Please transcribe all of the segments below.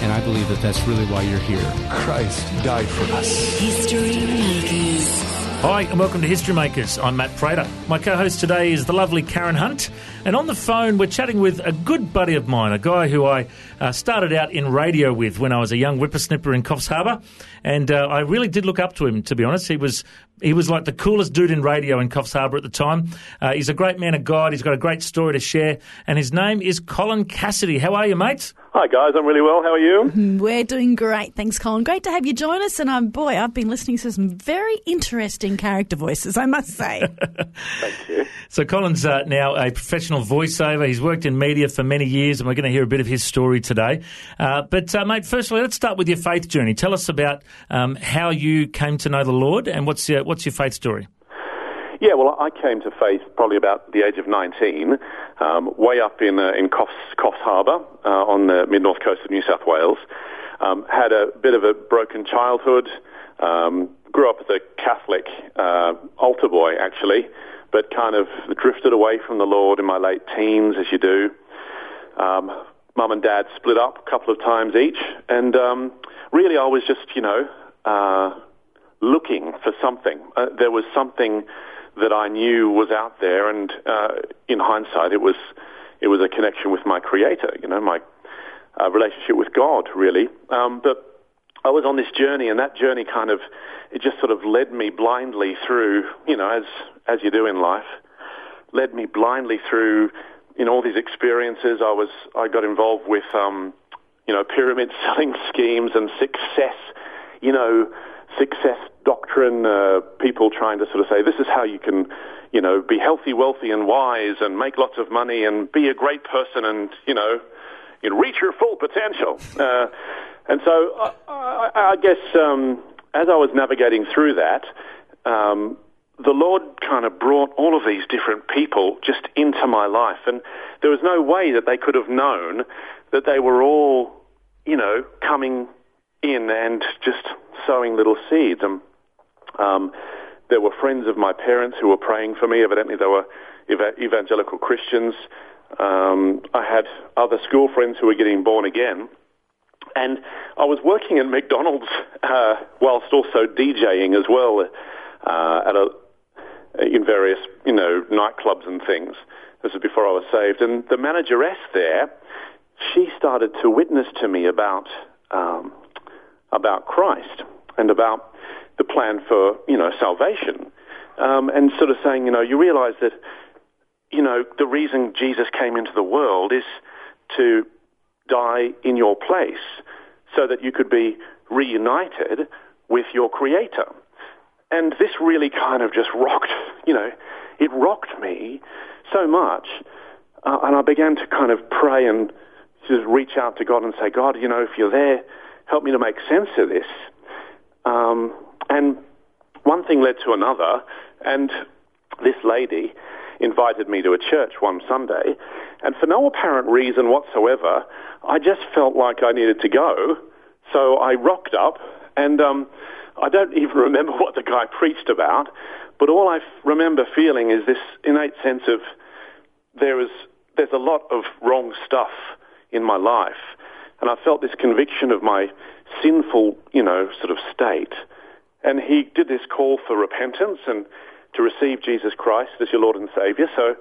And I believe that that's really why you're here. Christ died for us. History Makers. Hi, and welcome to History Makers. I'm Matt Prater. My co host today is the lovely Karen Hunt. And on the phone, we're chatting with a good buddy of mine, a guy who I uh, started out in radio with when I was a young whippersnipper in Coffs Harbour. And uh, I really did look up to him, to be honest. He was he was like the coolest dude in radio in Coffs Harbour at the time. Uh, he's a great man of God. He's got a great story to share. And his name is Colin Cassidy. How are you, mate? Hi guys, I'm really well. How are you? We're doing great. Thanks, Colin. Great to have you join us. And um, boy, I've been listening to some very interesting character voices, I must say. Thank you. So Colin's uh, now a professional voiceover. He's worked in media for many years, and we're going to hear a bit of his story today. Uh, but uh, mate, firstly, let's start with your faith journey. Tell us about um, how you came to know the Lord, and what's your what's your faith story? Yeah, well, I came to faith probably about the age of 19, um, way up in uh, in Coffs, Coffs Harbour uh, on the mid north coast of New South Wales. Um, had a bit of a broken childhood. Um, grew up as a Catholic uh, altar boy, actually, but kind of drifted away from the Lord in my late teens, as you do. Um, Mum and Dad split up a couple of times each, and um, really, I was just, you know, uh, looking for something. Uh, there was something that I knew was out there, and uh, in hindsight, it was it was a connection with my Creator. You know, my uh, relationship with God, really. Um, but I was on this journey, and that journey kind of it just sort of led me blindly through. You know, as as you do in life, led me blindly through. In all these experiences, I was I got involved with. Um, you know, pyramid selling schemes and success, you know, success doctrine, uh, people trying to sort of say, this is how you can, you know, be healthy, wealthy, and wise, and make lots of money, and be a great person, and, you know, you know reach your full potential. Uh, and so I, I, I guess um, as I was navigating through that, um, the Lord kind of brought all of these different people just into my life. And there was no way that they could have known that they were all, you know, coming in and just sowing little seeds. And um, there were friends of my parents who were praying for me. Evidently, they were eva- evangelical Christians. Um, I had other school friends who were getting born again. And I was working at McDonald's uh, whilst also DJing as well uh, at a, in various, you know, nightclubs and things. This is before I was saved. And the manageress there, she started to witness to me about um, about Christ and about the plan for, you know, salvation. Um, and sort of saying, you know, you realize that, you know, the reason Jesus came into the world is to die in your place so that you could be reunited with your Creator. And this really kind of just rocked, you know, it rocked me so much. Uh, and I began to kind of pray and just reach out to God and say, God, you know, if you're there, help me to make sense of this. Um, and one thing led to another, and this lady invited me to a church one Sunday, and for no apparent reason whatsoever, I just felt like I needed to go. So I rocked up, and um, I don't even remember what the guy preached about, but all I f- remember feeling is this innate sense of there is there's a lot of wrong stuff in my life, and I felt this conviction of my sinful, you know, sort of state. And he did this call for repentance and to receive Jesus Christ as your Lord and Savior. So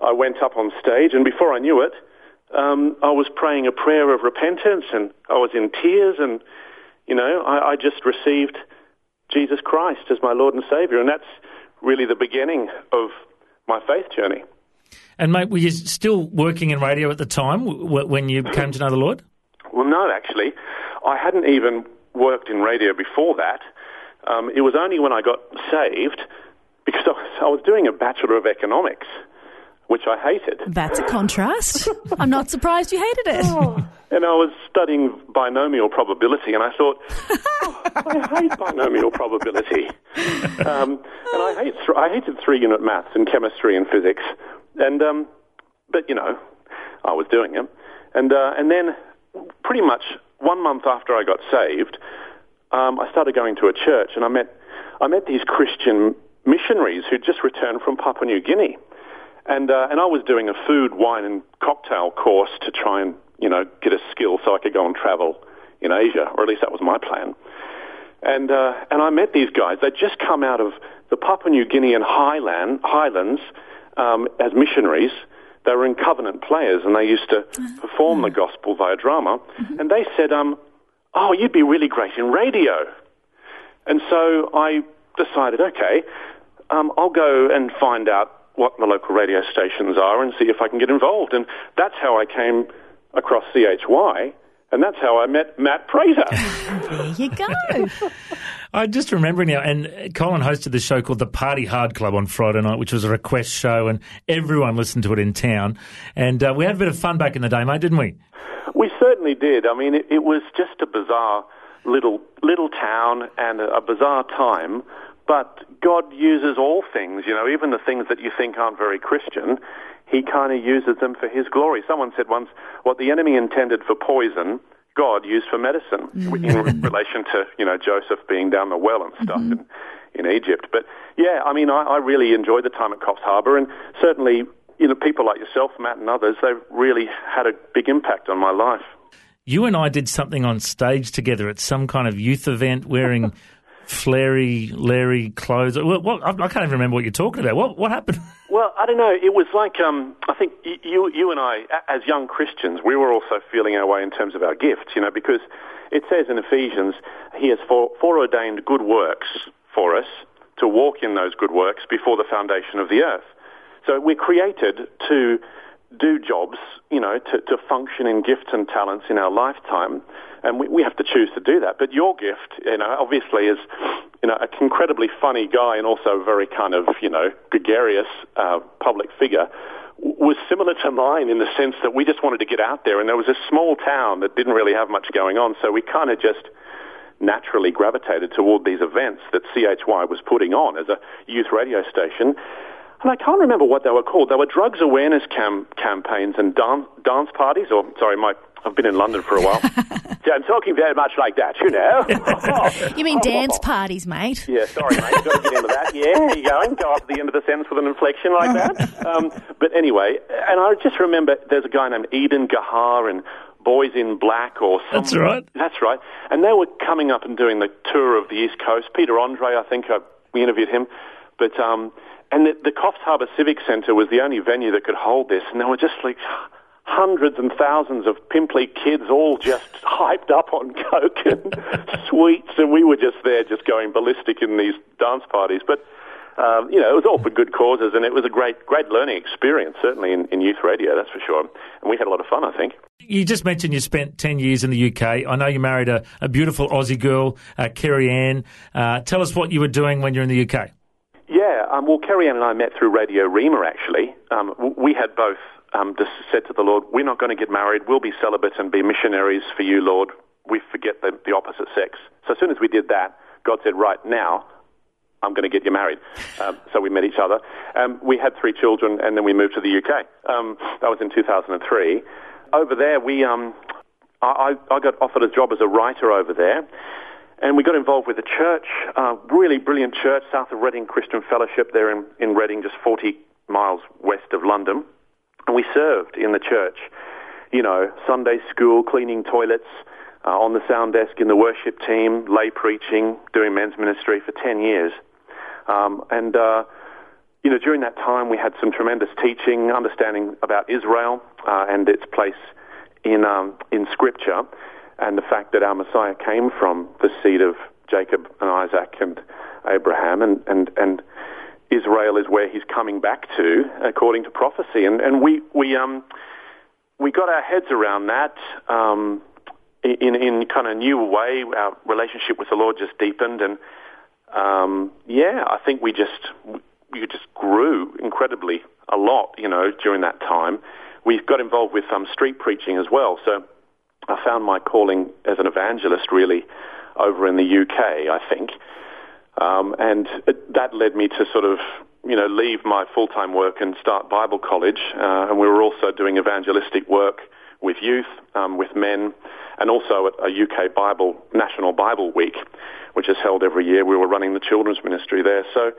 I went up on stage, and before I knew it, um, I was praying a prayer of repentance, and I was in tears, and you know, I, I just received Jesus Christ as my Lord and Savior, and that's really the beginning of my faith journey. And mate, were you still working in radio at the time when you came to know the Lord? Well, no, actually, I hadn't even worked in radio before that. Um, it was only when I got saved because I was, I was doing a Bachelor of Economics, which I hated. That's a contrast. I'm not surprised you hated it. and I was studying binomial probability, and I thought, oh, I hate binomial probability, um, and I hate th- I hated three unit maths and chemistry and physics, and um, but you know, I was doing them, and uh, and then pretty much one month after I got saved, um, I started going to a church, and I met I met these Christian missionaries who'd just returned from Papua New Guinea. And, uh, and I was doing a food, wine, and cocktail course to try and, you know, get a skill so I could go and travel in Asia, or at least that was my plan. And, uh, and I met these guys. They'd just come out of the Papua New Guinean highland, highlands um, as missionaries. They were in covenant players, and they used to perform the gospel via drama. And they said, um, oh, you'd be really great in radio. And so I decided, okay, um, I'll go and find out what the local radio stations are and see if I can get involved. And that's how I came across CHY, and that's how I met Matt Prater. There you go. I just remember now, and Colin hosted the show called the Party Hard Club on Friday night, which was a request show, and everyone listened to it in town. And uh, we had a bit of fun back in the day, mate, didn't we? we certainly did. I mean, it, it was just a bizarre little little town and a, a bizarre time. But God uses all things, you know, even the things that you think aren't very Christian. He kind of uses them for His glory. Someone said once, "What the enemy intended for poison." God used for medicine mm. in relation to you know Joseph being down the well and stuff mm-hmm. in, in Egypt. But yeah, I mean, I, I really enjoyed the time at Coffs Harbour, and certainly you know people like yourself, Matt, and others, they've really had a big impact on my life. You and I did something on stage together at some kind of youth event wearing flary, Larry clothes. What, what, I can't even remember what you're talking about. What, what happened? Well, I don't know. It was like um, I think you, you and I, as young Christians, we were also feeling our way in terms of our gifts. You know, because it says in Ephesians, He has foreordained good works for us to walk in those good works before the foundation of the earth. So we're created to do jobs, you know, to, to function in gifts and talents in our lifetime. And we, we have to choose to do that. But your gift, you know, obviously is, you know, an incredibly funny guy and also a very kind of, you know, gregarious uh, public figure was similar to mine in the sense that we just wanted to get out there and there was a small town that didn't really have much going on. So we kind of just naturally gravitated toward these events that CHY was putting on as a youth radio station. And I can't remember what they were called. They were drugs awareness cam- campaigns and dan- dance parties, or sorry, my I've been in London for a while. yeah, I'm talking very much like that, you know. You mean dance parties, mate? Yeah, sorry, mate. Got to get into that. Yeah, there you going. Go up to the end of the sentence with an inflection like that. Um, but anyway, and I just remember there's a guy named Eden Gaha and Boys in Black or something. That's right. That's right. And they were coming up and doing the tour of the East Coast. Peter Andre, I think, uh, we interviewed him. But um, and the, the Coffs Harbour Civic Centre was the only venue that could hold this, and there were just like hundreds and thousands of pimply kids all just hyped up on coke and sweets, and we were just there, just going ballistic in these dance parties. But um, you know, it was all for good causes, and it was a great, great learning experience, certainly in, in youth radio, that's for sure. And we had a lot of fun, I think. You just mentioned you spent 10 years in the UK. I know you married a, a beautiful Aussie girl, uh, Kerry Ann. Uh, tell us what you were doing when you're in the UK. Yeah, um, well, Kerry Ann and I met through Radio Rhema, actually. Um, we had both um, just said to the Lord, we're not going to get married. We'll be celibate and be missionaries for you, Lord. We forget the, the opposite sex. So as soon as we did that, God said, right now, I'm going to get you married. Um, so we met each other. Um, we had three children, and then we moved to the UK. Um, that was in 2003. Over there, we um, I, I got offered a job as a writer over there, and we got involved with a church, uh, really brilliant church, south of Reading Christian Fellowship, there in, in Reading, just 40 miles west of London. And we served in the church, you know, Sunday school, cleaning toilets, uh, on the sound desk in the worship team, lay preaching, doing men's ministry for 10 years. Um, and, uh, you know, during that time we had some tremendous teaching, understanding about Israel uh, and its place in, um, in Scripture and the fact that our Messiah came from the seed of Jacob and Isaac and Abraham and, and, and Israel is where he's coming back to according to prophecy. And, and we, we, um, we got our heads around that um, in, in kind of new way. Our relationship with the Lord just deepened and um, yeah, I think we just we just grew incredibly a lot, you know, during that time. We got involved with some street preaching as well. So I found my calling as an evangelist really over in the UK, I think. Um, and it, that led me to sort of, you know, leave my full-time work and start Bible college. Uh, and we were also doing evangelistic work with youth, um, with men, and also at a UK Bible, National Bible Week, which is held every year. We were running the children's ministry there. So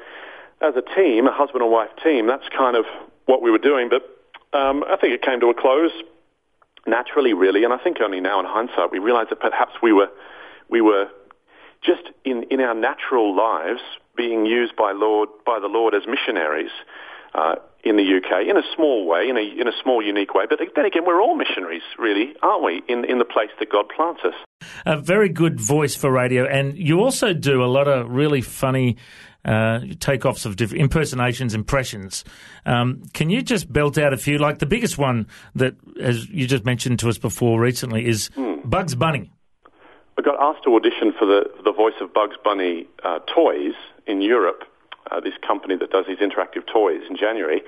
as a team, a husband and wife team, that's kind of what we were doing. But um, I think it came to a close naturally, really. And I think only now in hindsight, we realize that perhaps we were, we were just in, in our natural lives being used by Lord by the Lord as missionaries uh, in the UK in a small way, in a in a small unique way. But then again, we're all missionaries, really, aren't we? In in the place that God plants us. A very good voice for radio, and you also do a lot of really funny. Uh, takeoffs of different impersonations, impressions. Um, can you just belt out a few? Like the biggest one that, as you just mentioned to us before recently, is Bugs Bunny. I got asked to audition for the the voice of Bugs Bunny uh, toys in Europe, uh, this company that does these interactive toys in January.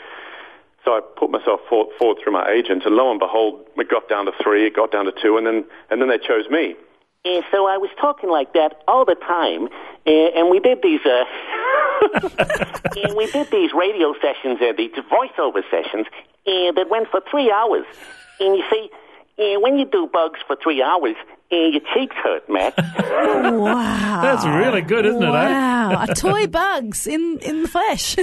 So I put myself forward, forward through my agent, and lo and behold, it got down to three, it got down to two, and then and then they chose me. And so I was talking like that all the time, and, and we did these, uh, and we did these radio sessions, uh, these voiceover sessions, and that went for three hours. And you see, and when you do bugs for three hours, and your cheeks hurt, Matt. Wow. That's really good, isn't it, eh? Wow. A toy bugs in, in the flesh.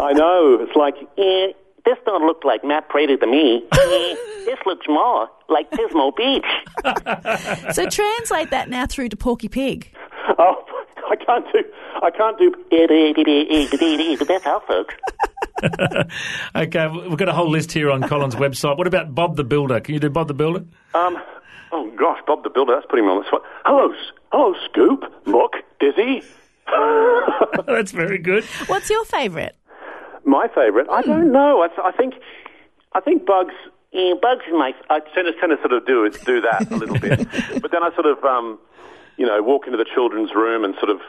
I know. It's like Eh, this don't look like Matt Prater to me. This looks more like Pismo Beach. so translate that now through to Porky Pig. oh, I can't do I can't do. But that's how, folks. okay, we've got a whole list here on Colin's website. What about Bob the Builder? Can you do Bob the Builder? Um, oh gosh, Bob the Builder. That's putting me on the spot. Hello, hello, Scoop, Muck, Dizzy. That's very good. What's your favourite? My favourite? I don't know. I, th- I think I think Bugs. Eh, Bugs my. I tend to, tend to sort of do do that a little bit, but then I sort of, um, you know, walk into the children's room and sort of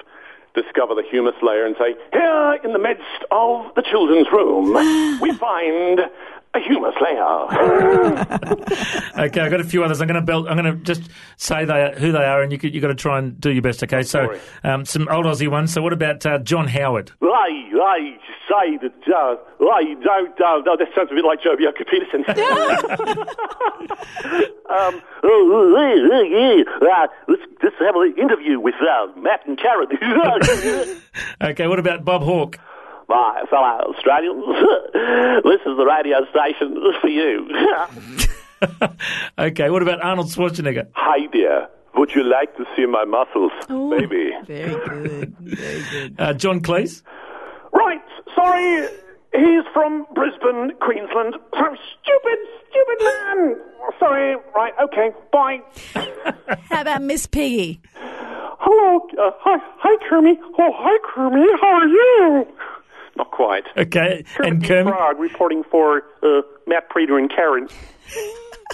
discover the humus layer and say, here in the midst of the children's room, we find a humus layer. Okay, I've got a few others. I'm going to belt. I'm going to just say they who they are, and you you got to try and do your best. Okay, so um, some old Aussie ones. So what about uh, John Howard? I, I say that, uh, I don't, uh, no, that sounds a bit like Joh Bjelke-Petersen. um, oh, uh, uh, let's, let's have an interview with uh, Matt and Karen. Okay, what about Bob Hawke? My fellow Australians, this is the radio station for you. Okay, what about Arnold Schwarzenegger? Hi, dear. Would you like to see my muscles, Ooh. baby? Very good. Very good. Uh, John Cleese? Right, sorry. He's from Brisbane, Queensland. Some stupid, stupid man. Sorry. Right, okay, bye. How about Miss Piggy? Hello, uh, hi, hi, Kermie. Oh, hi, Kermie. How are you? Not quite. Okay, and Kermit Kermit? Frog reporting for uh, Matt Prater and Karen.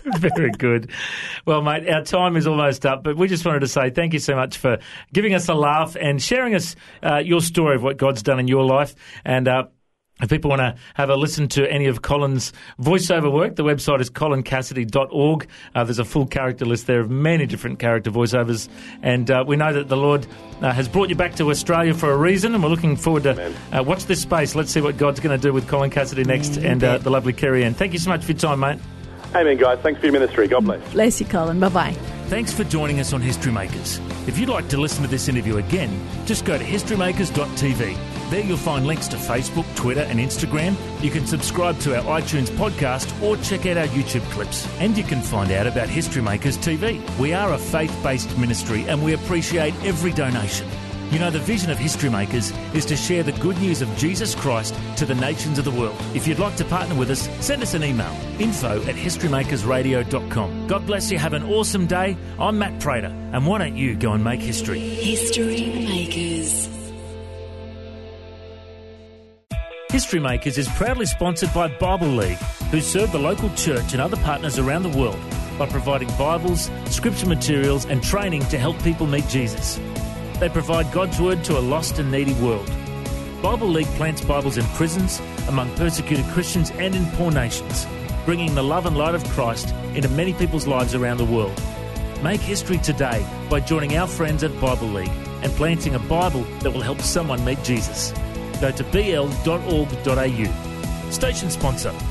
Very good. Well, mate, our time is almost up, but we just wanted to say thank you so much for giving us a laugh and sharing us uh, your story of what God's done in your life. And uh, if people want to have a listen to any of Colin's voiceover work, the website is colincassidy.org. Uh, there's a full character list there of many different character voiceovers. And uh, we know that the Lord uh, has brought you back to Australia for a reason, and we're looking forward to uh, watch this space. Let's see what God's going to do with Colin Cassidy next and uh, the lovely Kerry Ann. Thank you so much for your time, mate. Amen, guys. Thanks for your ministry. God bless. Bless you, Colin. Bye bye. Thanks for joining us on History Makers. If you'd like to listen to this interview again, just go to historymakers.tv. There you'll find links to Facebook, Twitter, and Instagram. You can subscribe to our iTunes podcast or check out our YouTube clips. And you can find out about History Makers TV. We are a faith based ministry and we appreciate every donation. You know, the vision of History Makers is to share the good news of Jesus Christ to the nations of the world. If you'd like to partner with us, send us an email info at historymakersradio.com. God bless you. Have an awesome day. I'm Matt Prater, and why don't you go and make history? History Makers. History Makers is proudly sponsored by Bible League, who serve the local church and other partners around the world by providing Bibles, scripture materials, and training to help people meet Jesus. They provide God's Word to a lost and needy world. Bible League plants Bibles in prisons, among persecuted Christians, and in poor nations, bringing the love and light of Christ into many people's lives around the world. Make history today by joining our friends at Bible League and planting a Bible that will help someone meet Jesus. Go to bl.org.au. Station sponsor